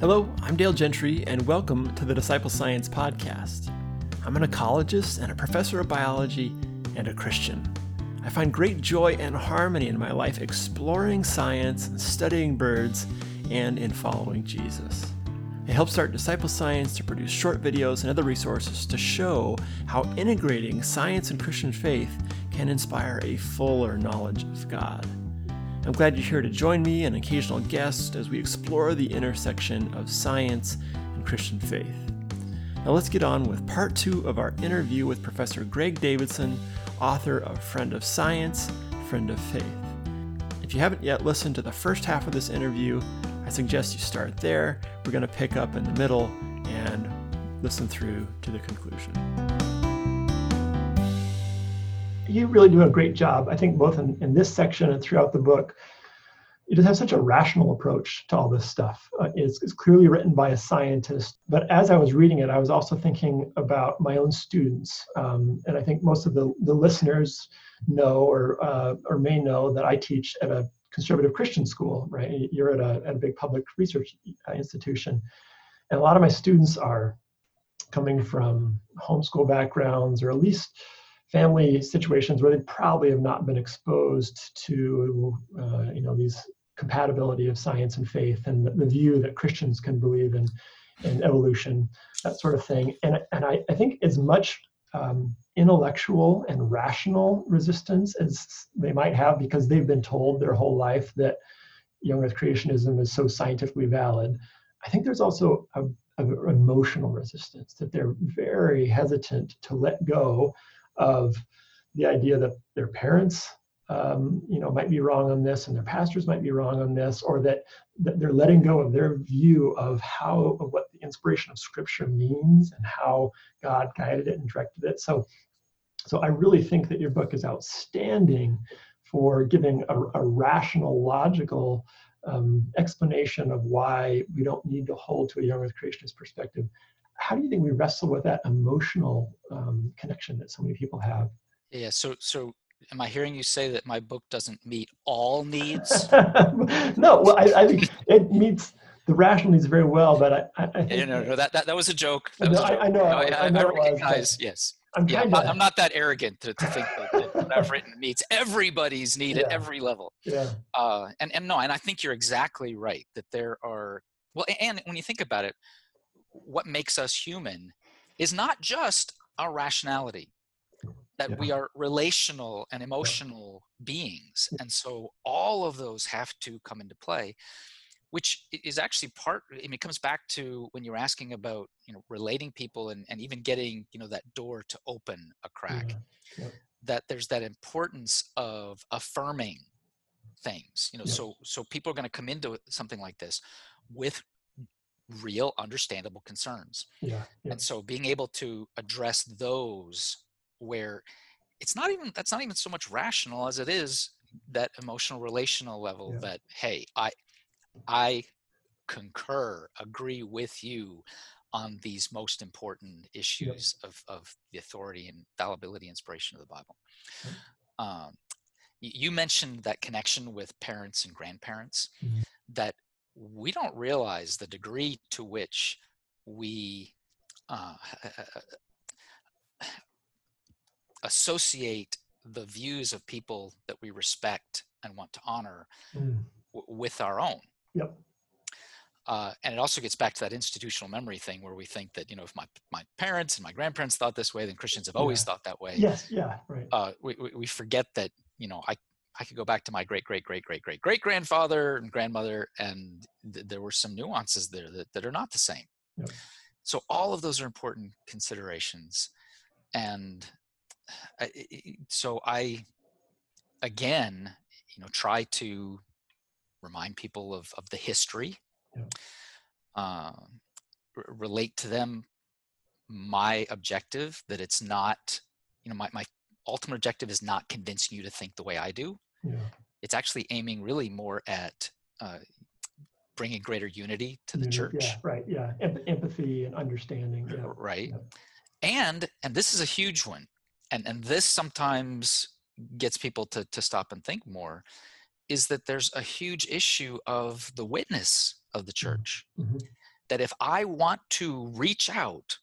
Hello, I'm Dale Gentry, and welcome to the Disciple Science Podcast. I'm an ecologist and a professor of biology and a Christian. I find great joy and harmony in my life exploring science, studying birds, and in following Jesus. I help start Disciple Science to produce short videos and other resources to show how integrating science and Christian faith can inspire a fuller knowledge of God. I'm glad you're here to join me, an occasional guest, as we explore the intersection of science and Christian faith. Now let's get on with part two of our interview with Professor Gregg Davidson, author of Friend of Science, Friend of Faith. If you haven't yet listened to the first half of this interview, I suggest you start there. We're going to pick up in the middle and listen through to the conclusion you really do a great job, I think, both in, in this section and throughout the book. You just have such a rational approach to all this stuff. Uh, it's, it's, clearly written by a scientist, but as I was reading it, I was also thinking about my own students. Um, and I think most of the, the listeners know or, uh, or may know that I teach at a conservative Christian school, right? You're at a, at a big public research uh, institution. And a lot of my students are coming from homeschool backgrounds or at least family situations where they probably have not been exposed to uh, you know these compatibility of science and faith and the, the, view that Christians can believe in in evolution, that sort of thing. And and I, I think as much um, intellectual and rational resistance as they might have because they've been told their whole life that young earth creationism is so scientifically valid. I think there's also a, a emotional resistance that they're very hesitant to let go of the idea that their parents um, you know might be wrong on this and their pastors might be wrong on this or that, that they're letting go of their view of how of what the inspiration of scripture means and how god guided it and directed it. So so i really think that your book is outstanding for giving a, a rational logical um, explanation of why we don't need to hold to a young earth creationist perspective how do you think we wrestle with that emotional um, connection that so many people have? Yeah. So, so am I hearing you say that my book doesn't meet all needs? no. Well, I, I, think it meets the rational needs very well, but I, I, I think, no, no, that, that that was a joke. That no, was a joke. I, know. I, I, know I recognize. Was, yes. I'm, yeah, to, I'm not that arrogant to, to think that, that what I've written meets everybody's need yeah. at every level. Yeah. Uh, and and no, and I think you're exactly right that there are well, and when you think about it, what makes us human is not just our rationality that yeah. we are relational and emotional yeah. beings and so all of those have to come into play which is actually part I mean, it comes back to when you're asking about you know relating people and, and even getting you know that door to open a crack yeah. that there's that importance of affirming things you know so so people are going to come into something like this with real understandable concerns yeah, yeah, and so being able to address those where it's not even that's not even so much rational as it is that emotional relational level yeah. that hey i i concur agree with you on these most important issues yep. of, of the authority and fallibility inspiration of the bible um, you mentioned that connection with parents and grandparents mm-hmm. that we don't realize the degree to which we uh, associate the views of people that we respect and want to honor mm. w- with our own. Yep. Uh, and it also gets back to that institutional memory thing where we think that you know if my my parents and my grandparents thought this way, then Christians have always yeah. thought that way. Yes, yeah, right. Uh, we, we forget that you know I I could go back to my great great great great great great grandfather and grandmother, and th- there were some nuances there that, that are not the same. Yep. So all of those are important considerations, and I, so I, again, you know, try to remind people of of the history, yep. uh, r- relate to them my objective that it's not, you know, my my ultimate objective is not convincing you to think the way I do. Yeah. It's actually aiming really more at uh, bringing greater unity to the church. Yeah, right. Yeah, empathy and understanding. Yeah. Right. Yeah. And and this is a huge one, and and this sometimes gets people to to stop and think more, is that there's a huge issue of the witness of the mm-hmm. church. Mm-hmm. that if I want to reach out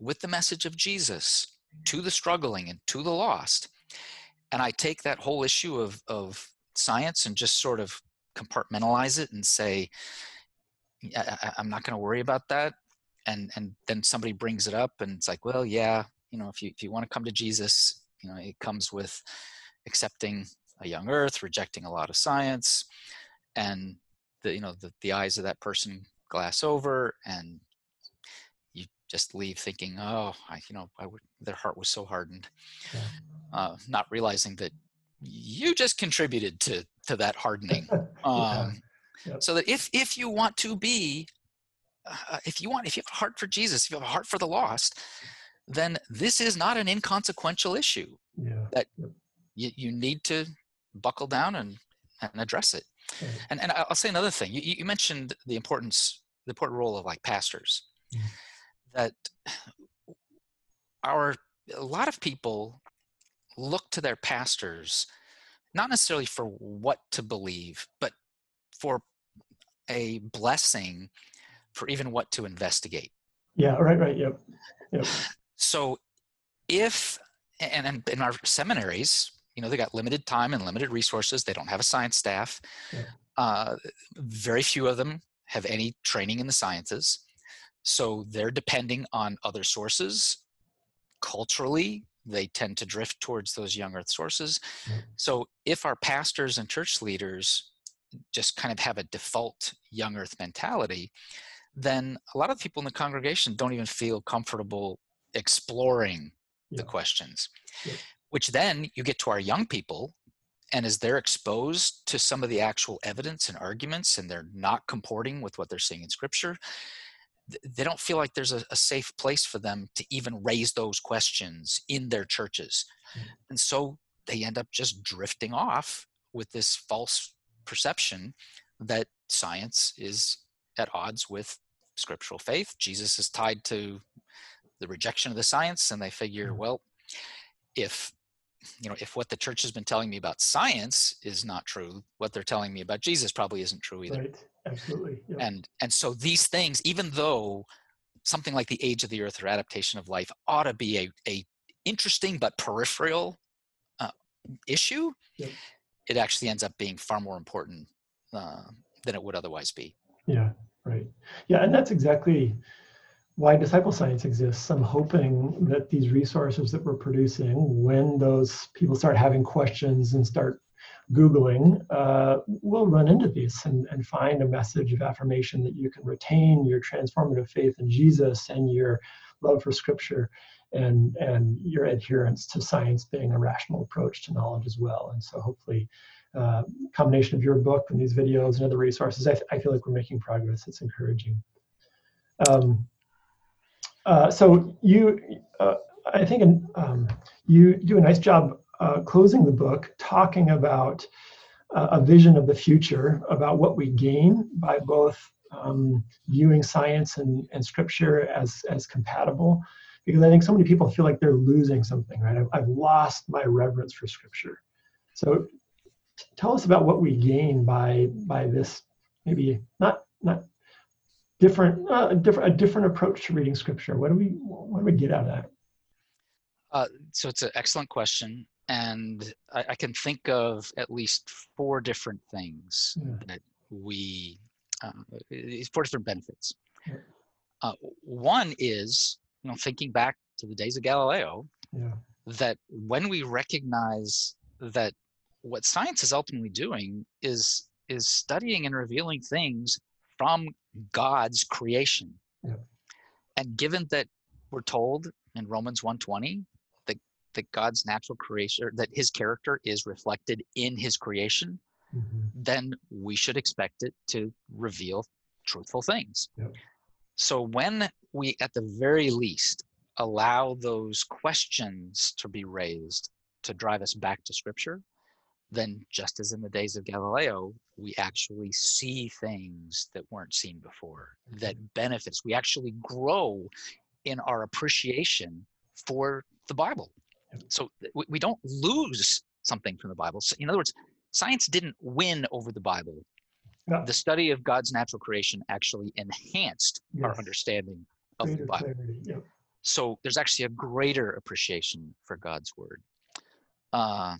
with the message of Jesus to the struggling and to the lost, and I take that whole issue of, of science and just sort of compartmentalize it and say, I, am not going to worry about that. And, and then somebody brings it up and it's like, well, yeah, you know, if you, if you want to come to Jesus, you know, it comes with accepting a young earth, rejecting a lot of science and the, you know, the, the eyes of that person glass over and you just leave thinking, oh, I, you know, I would, their heart was so hardened, yeah. Uh, not realizing that you just contributed to to that hardening. Um, yeah. yep. So that if if you want to be, uh, if you want, if you have a heart for Jesus, if you have a heart for the lost, then this is not an inconsequential issue. Yeah. That yep. you, you need to buckle down and and address it. And and I'll say another thing. You, you mentioned the importance, the important role of like pastors. Mm. That our a lot of people look to their pastors not necessarily for what to believe, but for a blessing for even what to investigate. Yeah, right, right, yep. Yep. So if and in our seminaries, you know, they got limited time and limited resources. They don't have a science staff. Yeah. Uh, very few of them have any training in the sciences. So they're depending on other sources. Culturally, they tend to drift towards those young earth sources. Mm. So if our pastors and church leaders just kind of have a default young earth mentality, then a lot of people in the congregation don't even feel comfortable exploring yeah. the questions. Yeah. Which then you get to our young people, and as they're exposed to some of the actual evidence and arguments and they're not comporting with what they're seeing in scripture, they don't feel like there's a, a, safe place for them to even raise those questions in their churches. Mm-hmm. And so they end up just drifting off with this false perception that science is at odds with scriptural faith. Jesus is tied to the rejection of the science, and they figure, mm-hmm. well, if you know if what the church has been telling me about science is not true what they're telling me about jesus probably isn't true either right absolutely yeah. and and so these things even though something like the age of the earth or adaptation of life ought to be a, a interesting but peripheral uh, issue yeah. it actually ends up being far more important uh, than it would otherwise be yeah right yeah and that's exactly why disciple science exists. I'm hoping that these resources that we're producing, when those people start having questions and start Googling, uh, will run into these and, and find a message of affirmation that you can retain your transformative faith in Jesus and your love for scripture and, and your adherence to science being a rational approach to knowledge as well. And so hopefully, uh, combination of your book and these videos and other resources, I, I feel like we're making progress. It's encouraging. Um, uh, so you, uh, I think um, you do a nice job uh, closing the book talking about uh, a vision of the future, about what we gain by both um, viewing science and, and scripture as, as compatible. Because I think so many people feel like they're losing something, right? I've, I've lost my reverence for scripture. So tell us about what we gain by by this maybe not not different, uh, a different, a different approach to reading scripture? What do we, what do we get out of that? Uh, so it's an excellent question, and I, I, can think of at least four different things yeah. that we, uh, four different benefits. Yeah. Uh, one is, you know, thinking back to the days of Galileo, yeah. that when we recognize that what science is ultimately doing is is studying and revealing things from God's creation. And given that we're told in Romans 1:20 that God's natural creation that his character is reflected in his creation, mm-hmm. then we should expect it to reveal truthful things. Yeah. So when we at the very least allow those questions to be raised to drive us back to scripture, then just as in the days of Galileo, we actually see things that weren't seen before, that mm-hmm. benefits. We actually grow in our appreciation for the Bible. So we don't lose something from the Bible. So in other words, science didn't win over the Bible. yeah. the study of God's natural creation actually enhanced yes. our understanding of greater the Bible. Yeah. So there's actually a greater appreciation for God's word. Uh,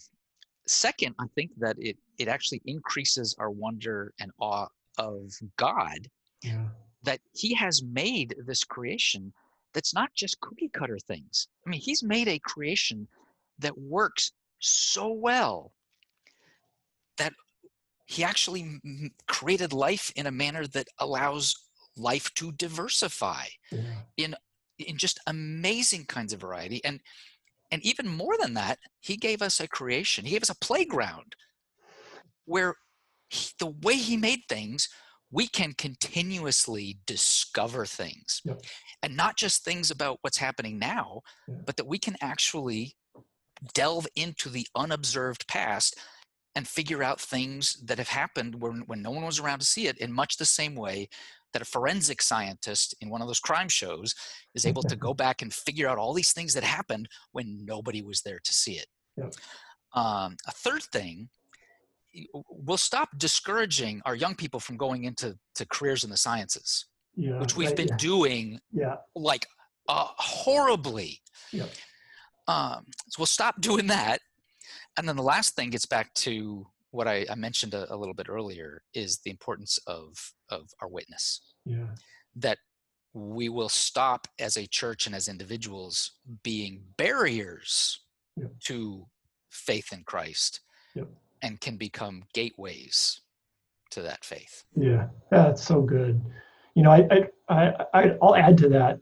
second, I think that it it actually increases our wonder and awe of God. Yeah. That He has made this creation that's not just cookie cutter things. I mean, He's made a creation that works so well that he actually created life in a manner that allows life to diversify yeah. in in just amazing kinds of variety and and even more than that he gave us a creation he gave us a playground where he, the way he made things we can continuously discover things and not just things about what's happening now yeah. but that we can actually delve into the unobserved past and figure out things that have happened when, when no one was around to see it in much the same way that a forensic scientist in one of those crime shows is able to go back and figure out all these things that happened when nobody was there to see it. Um, a third thing, we'll stop discouraging our young people from going into to careers in the sciences, yeah, which we've right, been yeah. doing yeah. like uh, horribly. Yep. Um, so we'll stop doing that and then the last thing gets back to what I, I mentioned a, a, little bit earlier is the importance of of our witness. Yeah. That we will stop as a church and as individuals being barriers yeah. to faith in Christ yeah. And can become gateways to that faith. Yeah, that's so good. You know, I I, I I'll add to that.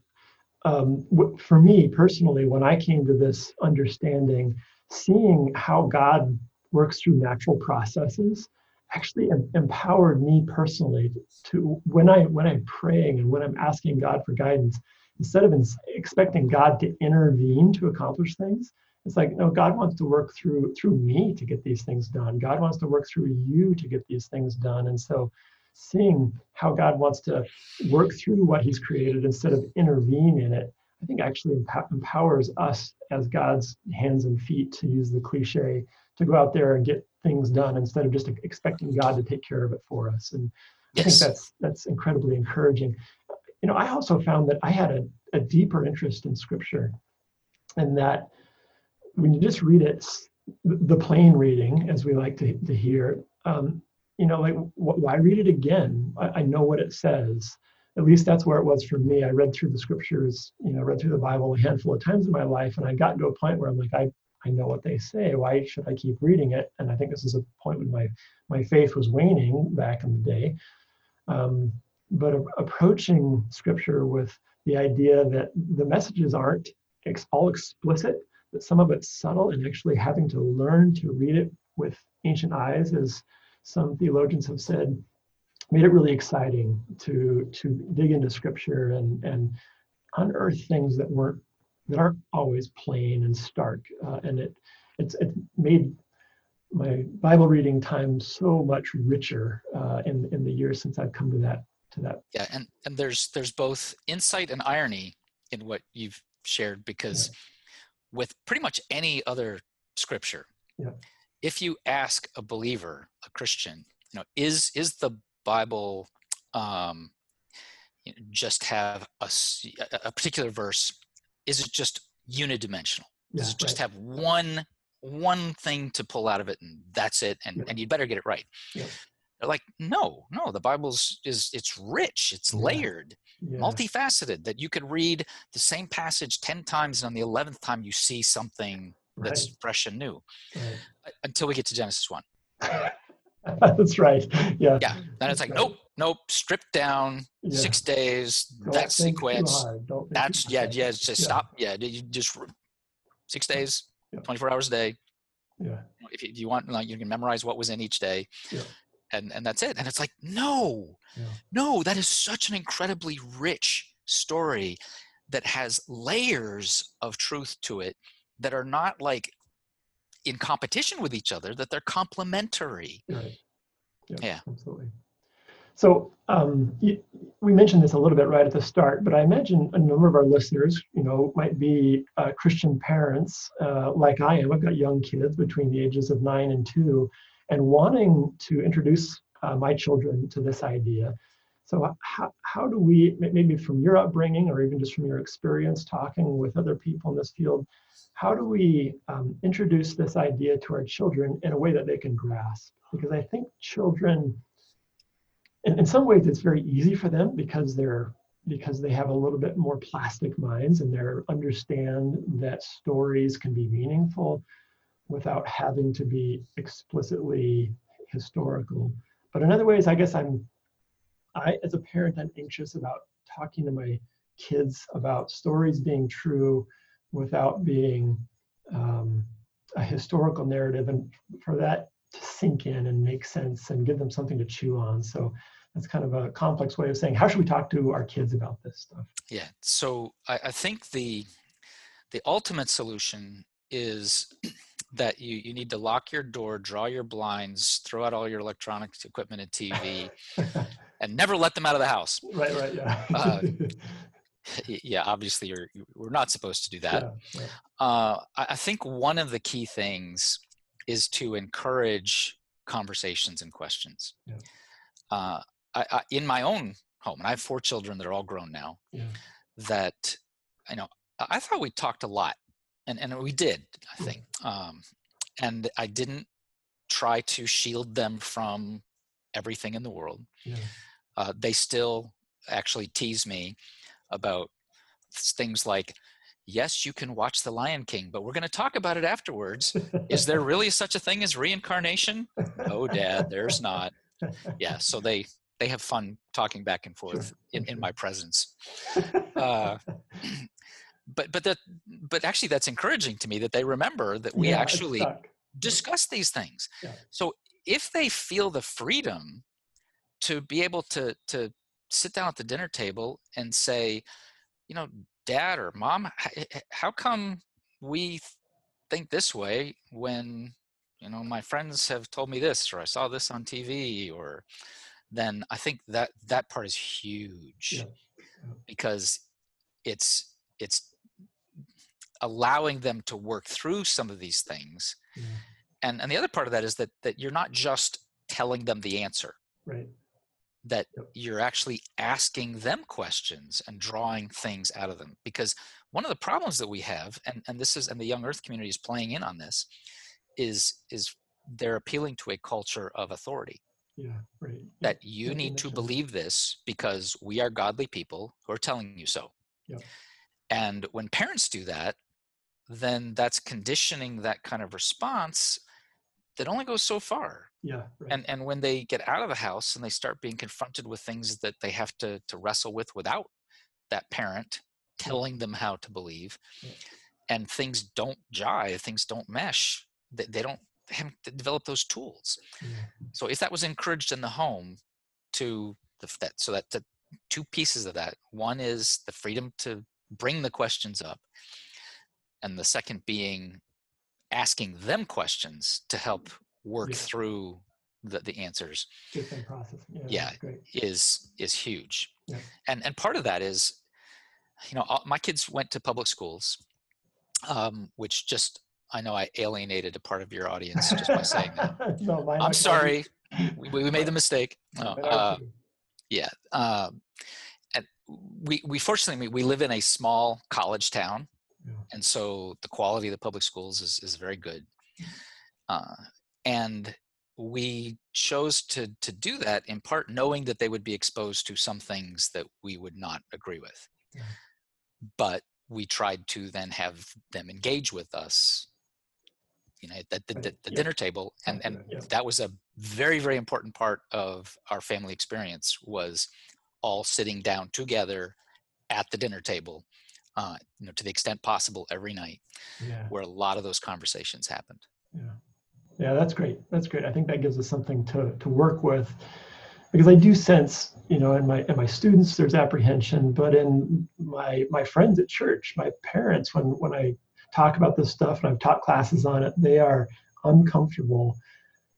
Um, for me personally, when I came to this understanding, seeing how God works through natural processes actually empowered me personally to when I when I'm praying and when I'm asking God for guidance, instead of expecting God to intervene to accomplish things, it's like no, God wants to work through through me to get these things done. God wants to work through you to get these things done, and so seeing how God wants to work through what He's created instead of intervene in it I think actually empowers us as God's hands and feet, to use the cliche, to go out there and get things done instead of just expecting God to take care of it for us. And yes. I think that's that's incredibly encouraging. You know, I also found that I had a, a deeper interest in Scripture, and that when you just read it, the plain reading, as we like to, to hear, um, you know, like why read it again? I, I know what it says at least that's where it was for me. I read through the scriptures, you know, read through the Bible a handful of times in my life, and I got to a point where I'm like, I, I know what they say. Why should I keep reading it? And I think this is a point when my my faith was waning back in the day. Um, but a, approaching scripture with the idea that the messages aren't ex- all explicit, that some of it's subtle, and actually having to learn to read it with ancient eyes, as some theologians have said, made it really exciting to to dig into scripture and and unearth things that weren't that aren't always plain and stark uh, and it it's it made my bible reading time so much richer uh, in in the years since i've come to that to that yeah and and there's there's both insight and irony in what you've shared because yeah. With pretty much any other scripture yeah. if you ask a believer a christian you know is is the Bible um, just have a, a particular verse? Is it just unidimensional? Does yeah, it just right. have one one thing to pull out of it and that's it and, yeah. and you better get it right yeah. They're like no no the bible's is it's rich it's layered multifaceted that you could read the same passage 10 times and on the 11th time you see something that's right. fresh and new right. Uh, until we get to genesis 1 That's right. Yeah. Yeah. Then it's like, nope, nope, stripped down, yeah. six days, Don't that sequence. That's yeah, yeah, just yeah. stop. Yeah. You just six days, yeah. 24 hours a day. Yeah. If you, if you, want, like, you can memorize what was in each day. Yeah. And, and that's it. And it's like, no, no, that is such an incredibly rich story that has layers of truth to it that are not like in competition with each other that they're complementary. Right. yeah, yeah, absolutely. So um, we mentioned this a little bit right at the start but i imagine a number of our listeners you know might be uh, christian parents uh, like i am. I've got young kids between the ages of nine and two and wanting to introduce uh, my children to this idea. So how, how do we, maybe from your upbringing or even just from your experience talking with other people in this field, how do we um, introduce this idea to our children in a way that they can grasp? Because I think children, in, in some ways it's very easy for them because they're because they have a little bit more plastic minds and they understand that stories can be meaningful without having to be explicitly historical. But in other ways, I guess I'm, I as a parent, I'm anxious about talking to my kids about stories being true without being um, a historical narrative, and for that to sink in and make sense and give them something to chew on. So that's kind of a complex way of saying how should we talk to our kids about this stuff. Yeah. So I, I think the the ultimate solution is that you, you need to lock your door, draw your blinds, throw out all your electronic equipment and TV, and never let them out of the house. Right, right, yeah. uh, yeah, obviously you're we're not supposed to do that. Yeah, Uh, I think one of the key things is to encourage conversations and questions. Yeah. Uh, I, I, in my own home, and I have four children that are all grown now. Yeah. That you know, I thought we talked a lot and and we did i think um, and i didn't try to shield them from everything in the world. Yeah. uh, they still actually tease me about things like yes you can watch the lion king but we're going to talk about it afterwards. Is there really such a thing as reincarnation? Oh dad there's not. Yeah so they they have fun talking back and forth sure. in, in my presence. Uh, but but that but actually that's encouraging to me that they remember that we yeah, actually discuss these things. Yeah. so if they feel the freedom to be able to to sit down at the dinner table and say you know dad or mom how come we think this way when you know my friends have told me this or i saw this on tv or then i think that that part is huge. Yeah. because it's it's allowing them to work through some of these things. Yeah. and and the other part of that is that that you're not just telling them the answer. Right. That yep. you're actually asking them questions and drawing things out of them. Because one of the problems that we have and, and this is and the young earth community is playing in on this is is they're appealing to a culture of authority. Yeah right. That you need to believe this because we are godly people who are telling you so. Yep. and when parents do that then that's conditioning that kind of response that only goes so far. Yeah. Right. And and when they get out of the house and they start being confronted with things that they have to to wrestle with without that parent telling them how to believe, yeah. and things don't jive, things don't mesh, they, they don't they haven't developed those tools. Yeah. So if that was encouraged in the home to the that so that the two pieces of that. One is the freedom to bring the questions up and the second being asking them questions to help work yeah. through the, the answers. Process. yeah, yeah is is huge. Yeah. and and part of that is you know my kids went to public schools um, which just i know i alienated a part of your audience just by saying that. No, i'm sorry. We, we made the mistake. No, uh, yeah um, and we we fortunately we live in a small college town yeah. and so the quality of the public schools is, is very good uh, and we chose to to do that in part knowing that they would be exposed to some things that we would not agree with yeah. but we tried to then have them engage with us you know at the, the, the yeah. dinner table and and yeah. that was a very very important part of our family experience was all sitting down together at the dinner table uh, you know, to the extent possible every night, yeah. where a lot of those conversations happened. Yeah, yeah, that's great. That's great. I think that gives us something to to work with, because I do sense, you know, in my in my students there's apprehension, but in my my friends at church, my parents, when when I talk about this stuff and I've taught classes on it, they are uncomfortable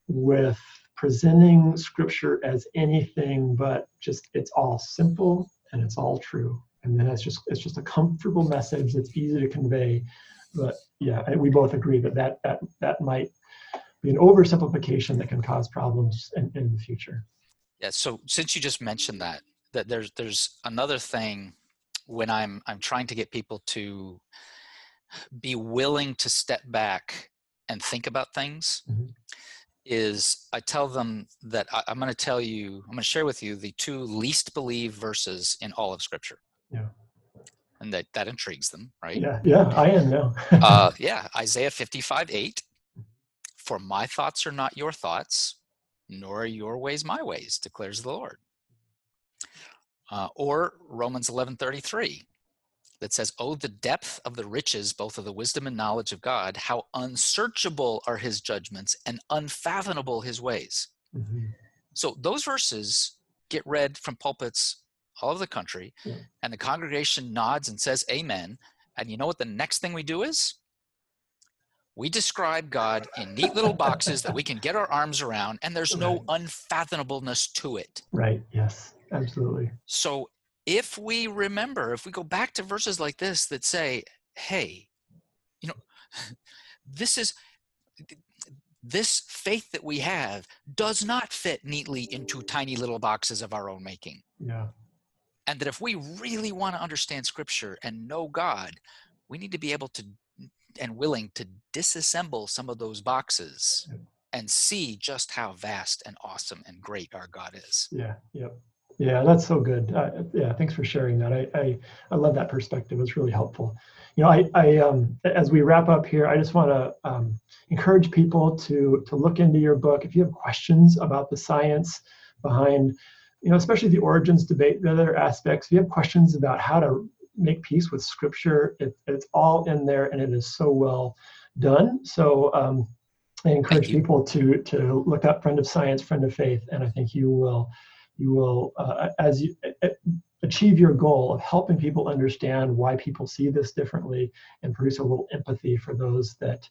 with presenting scripture as anything but just it's all simple and it's all true and then it's just it's just a comfortable message that's easy to convey but yeah we both agree that that that, that might be an oversimplification that can cause problems in, in the future. Yeah. So since you just mentioned that, that there's there's another thing when I'm I'm trying to get people to be willing to step back and think about things. Mm-hmm. Is I tell them that I, I'm going to tell you, I'm going to share with you the two least believed verses in all of Scripture. Yeah and that that intrigues them, right? Yeah, yeah, I am now. uh, yeah, Isaiah 55 8. For my thoughts are not your thoughts, nor are your ways my ways, declares the Lord. Uh, or Romans 11 33 that says, Oh, the depth of the riches, both of the wisdom and knowledge of God, how unsearchable are his judgments and unfathomable his ways. Mm-hmm. So those verses get read from pulpits all over the country, yeah. and the congregation nods and says amen. And you know what the next thing we do is? We describe God in neat little boxes that we can get our arms around, and there's no unfathomableness to it. Right, yes, absolutely. So if we remember, if we go back to verses like this that say, hey, you know, this is this faith that we have does not fit neatly into tiny little boxes of our own making. Yeah. And that if we really want to understand scripture and know God, we need to be able to and willing to disassemble some of those boxes and see just how vast and awesome and great our God is. Yeah, yep. Yeah, that's so good. Uh, yeah, thanks for sharing that. I, I, I love that perspective. It's really helpful. You know, I, I um, as we wrap up here, I just want to um, encourage people to to look into your book. If you have questions about the science behind you know, especially the origins debate, the other aspects, if you have questions about how to make peace with scripture, it, it's all in there and it is so well done. So um, I encourage people to to look up Friend of Science, Friend of Faith, and I think you will you will uh, as you uh, achieve your goal of helping people understand why people see this differently and produce a little empathy for those that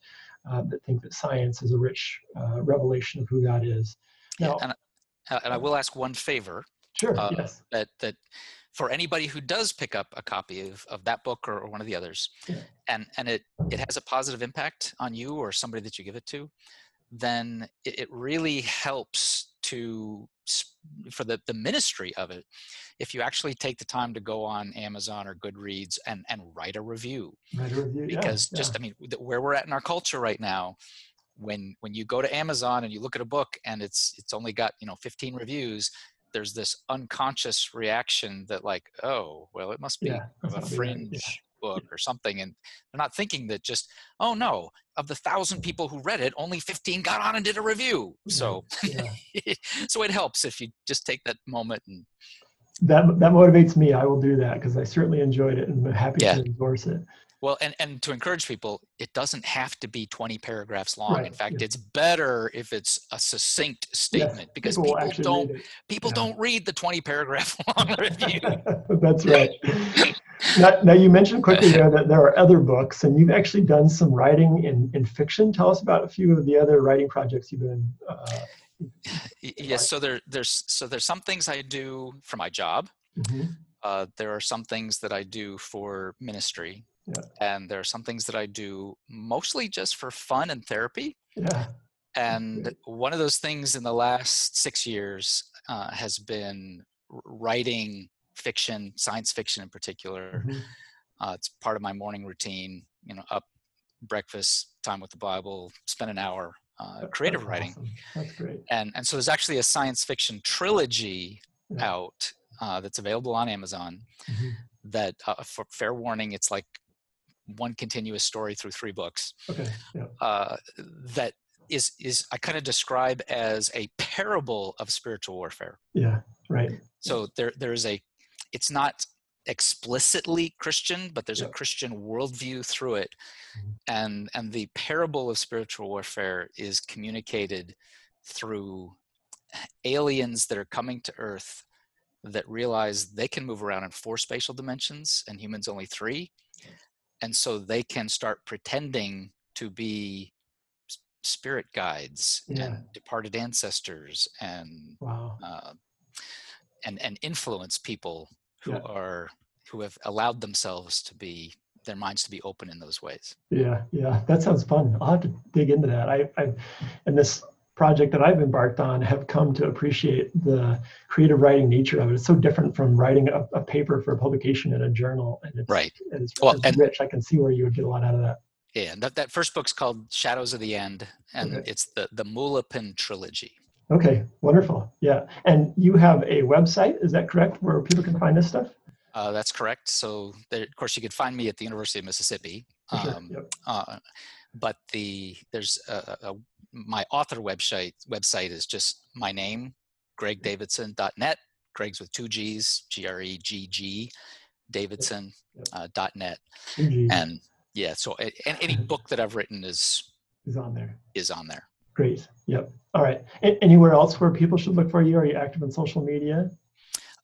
uh, that think that science is a rich uh, revelation of who God is. Now, uh, and I will ask one favor. Sure. Uh, yes. That that for anybody who does pick up a copy of, of that book or, or one of the others, and and it it has a positive impact on you or somebody that you give it to, then it, it really helps to for the, the ministry of it if you actually take the time to go on amazon or goodreads and and write a review, write a review because yeah, just yeah. i mean where we're at in our culture right now when when you go to Amazon and you look at a book and it's it's only got you know 15 reviews, there's this unconscious reaction that like oh well it must be yeah, a fringe yeah. book or something and they're not thinking that just oh no of the thousand people who read it only 15 got on and did a review so yeah. so it helps if you just take that moment and that that motivates me i will do that because i certainly enjoyed it and i'm happy to endorse it well, and, and to encourage people, it doesn't have to be 20 paragraphs long. Right. In fact, yeah. it's better if it's a succinct statement yes. because people, people don't people yeah. don't read the 20 paragraph long review. That's right. now, now, you mentioned quickly there that there are other books, and you've actually done some writing in, in fiction. Tell us about a few of the other writing projects you've been. Uh, yes, so there, there's so there's some things I do for my job. Mm-hmm. Uh, there are some things that I do for ministry. Yeah. And there are some things that I do mostly just for fun and therapy. Yeah. And one of those things in the last six years uh, has been writing fiction, science fiction in particular. Mm-hmm. Uh, it's part of my morning routine. You know, up, breakfast, time with the Bible, spend an hour uh, creative That's writing. Awesome. That's great. And and so there's actually a science fiction trilogy yeah. out uh, that's available on Amazon. Mm-hmm. That uh, for fair warning, it's like one continuous story through three books. Okay. Yeah. Uh, that is is I kind of describe as a parable of spiritual warfare. Yeah. Right. So there there is a it's not explicitly Christian, but there's a Christian worldview through it. Mm-hmm. And and the parable of spiritual warfare is communicated through aliens that are coming to Earth that realize they can move around in four spatial dimensions and humans only three and so they can start pretending to be spirit guides yeah. and departed ancestors and wow. uh, and and influence people who yeah. are who have allowed themselves to be their minds to be open in those ways. Yeah, yeah, that sounds fun. I'll have to dig into that. I, I, in this project that I've embarked on, have come to appreciate the creative writing nature of it. It's so different from writing a, a paper for a publication in a journal, and it's right. It's, well, it's and, rich. I can see where you would get a lot out of that. Yeah, and that, that first book's called Shadows of the End, and okay. it's the the Mulopin trilogy. Okay, wonderful. Yeah, and you have a website. Is that correct? Where people can find this stuff? Uh, that's correct. So, there, of course, you could find me at the University of Mississippi. Um, yep. uh, but the there's a, a, my author website website is just my name, greggdavidson.net. Gregg's with two G's, G R E G G, Davidson uh, dot net. And yeah, so and any book that I've written is is on there. Is on there. Great. Yep. All right. A- anywhere else where people should look for you? Are you active on social media?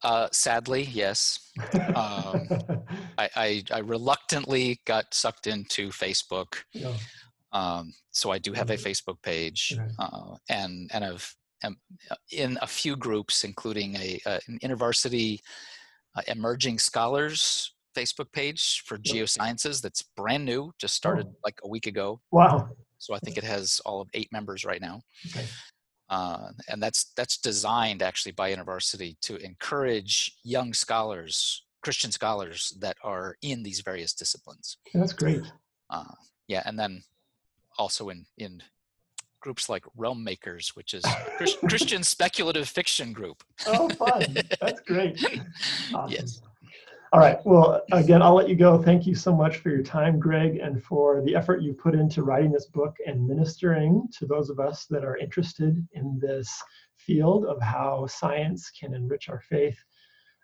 Uh, sadly, yes. Um, I, I, I, reluctantly got sucked into Facebook. Yeah. Um, so I do have a Facebook page, uh, and and I've am uh, in a few groups, including a, a an InterVarsity uh, emerging scholars Facebook page for geosciences that's brand new, just started oh. like a week ago. Wow. So I think it has all of eight members right now. Okay. Uh, and that's that's designed actually by university to encourage young scholars, Christian scholars that are in these various disciplines. That's great. Uh, yeah, and then also in in groups like Realm Makers, which is Christian speculative fiction group. oh, fun! That's great. Awesome. Yes. All right. Well, again, I'll let you go. Thank you so much for your time, Gregg, and for the effort you put into writing this book and ministering to those of us that are interested in this field of how science can enrich our faith.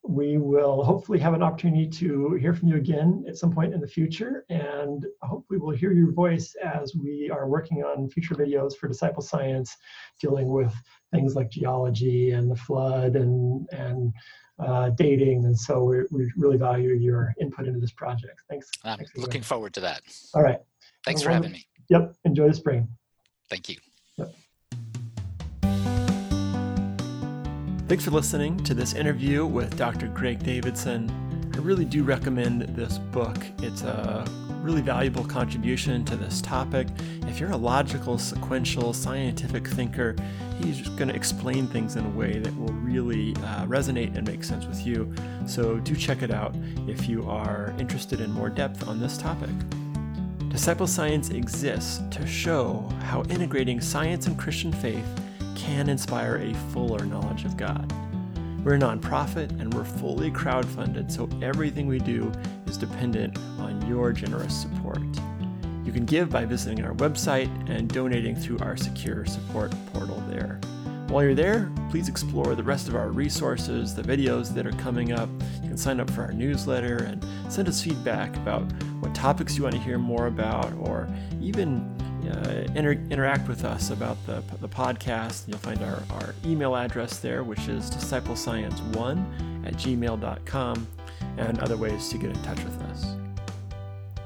We will hopefully have an opportunity to hear from you again at some point in the future, and hopefully we'll hear your voice as we are working on future videos for Disciple Science, dealing with things like geology and the flood and and uh, dating. And so we, we really value your input into this project. Thanks. I'm Thanks looking forward to that. All right. Thanks for having me. Yep. Enjoy the spring. Thank you. Yep. Thanks for listening to this interview with Dr. Gregg Davidson. I really do recommend this book. It's a really valuable contribution to this topic. If you're a logical, sequential, scientific thinker, he's just going to explain things in a way that will really uh, resonate and make sense with you. So do check it out if you are interested in more depth on this topic. Disciple Science exists to show how integrating science and Christian faith can inspire a fuller knowledge of God. We're a nonprofit and we're fully crowdfunded, so everything we do is dependent on your generous support. You can give by visiting our website and donating through our secure support portal there. While you're there, please explore the rest of our resources, the videos that are coming up. You can sign up for our newsletter and send us feedback about what topics you want to hear more about, or even uh, inter- interact with us about the, the podcast. You'll find our, our email address there, which is disciplescience1 at gmail.com, and other ways to get in touch with us.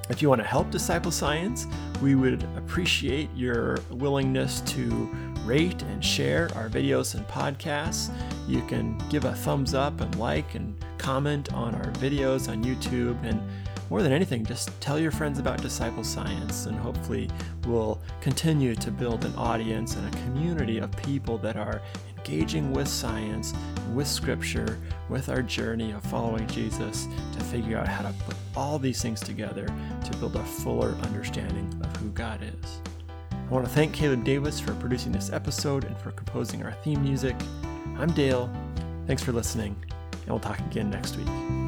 If you want to help Disciple Science, we would appreciate your willingness to rate and share our videos and podcasts. You can give a thumbs up and like and comment on our videos on YouTube. And more than anything, just tell your friends about Disciple Science, and hopefully, we'll continue to build an audience and a community of people that are engaging with science, with scripture, with our journey of following Jesus to figure out how to put all these things together to build a fuller understanding of who God is. I want to thank Caleb Davis for producing this episode and for composing our theme music. I'm Dale. Thanks for listening, and we'll talk again next week.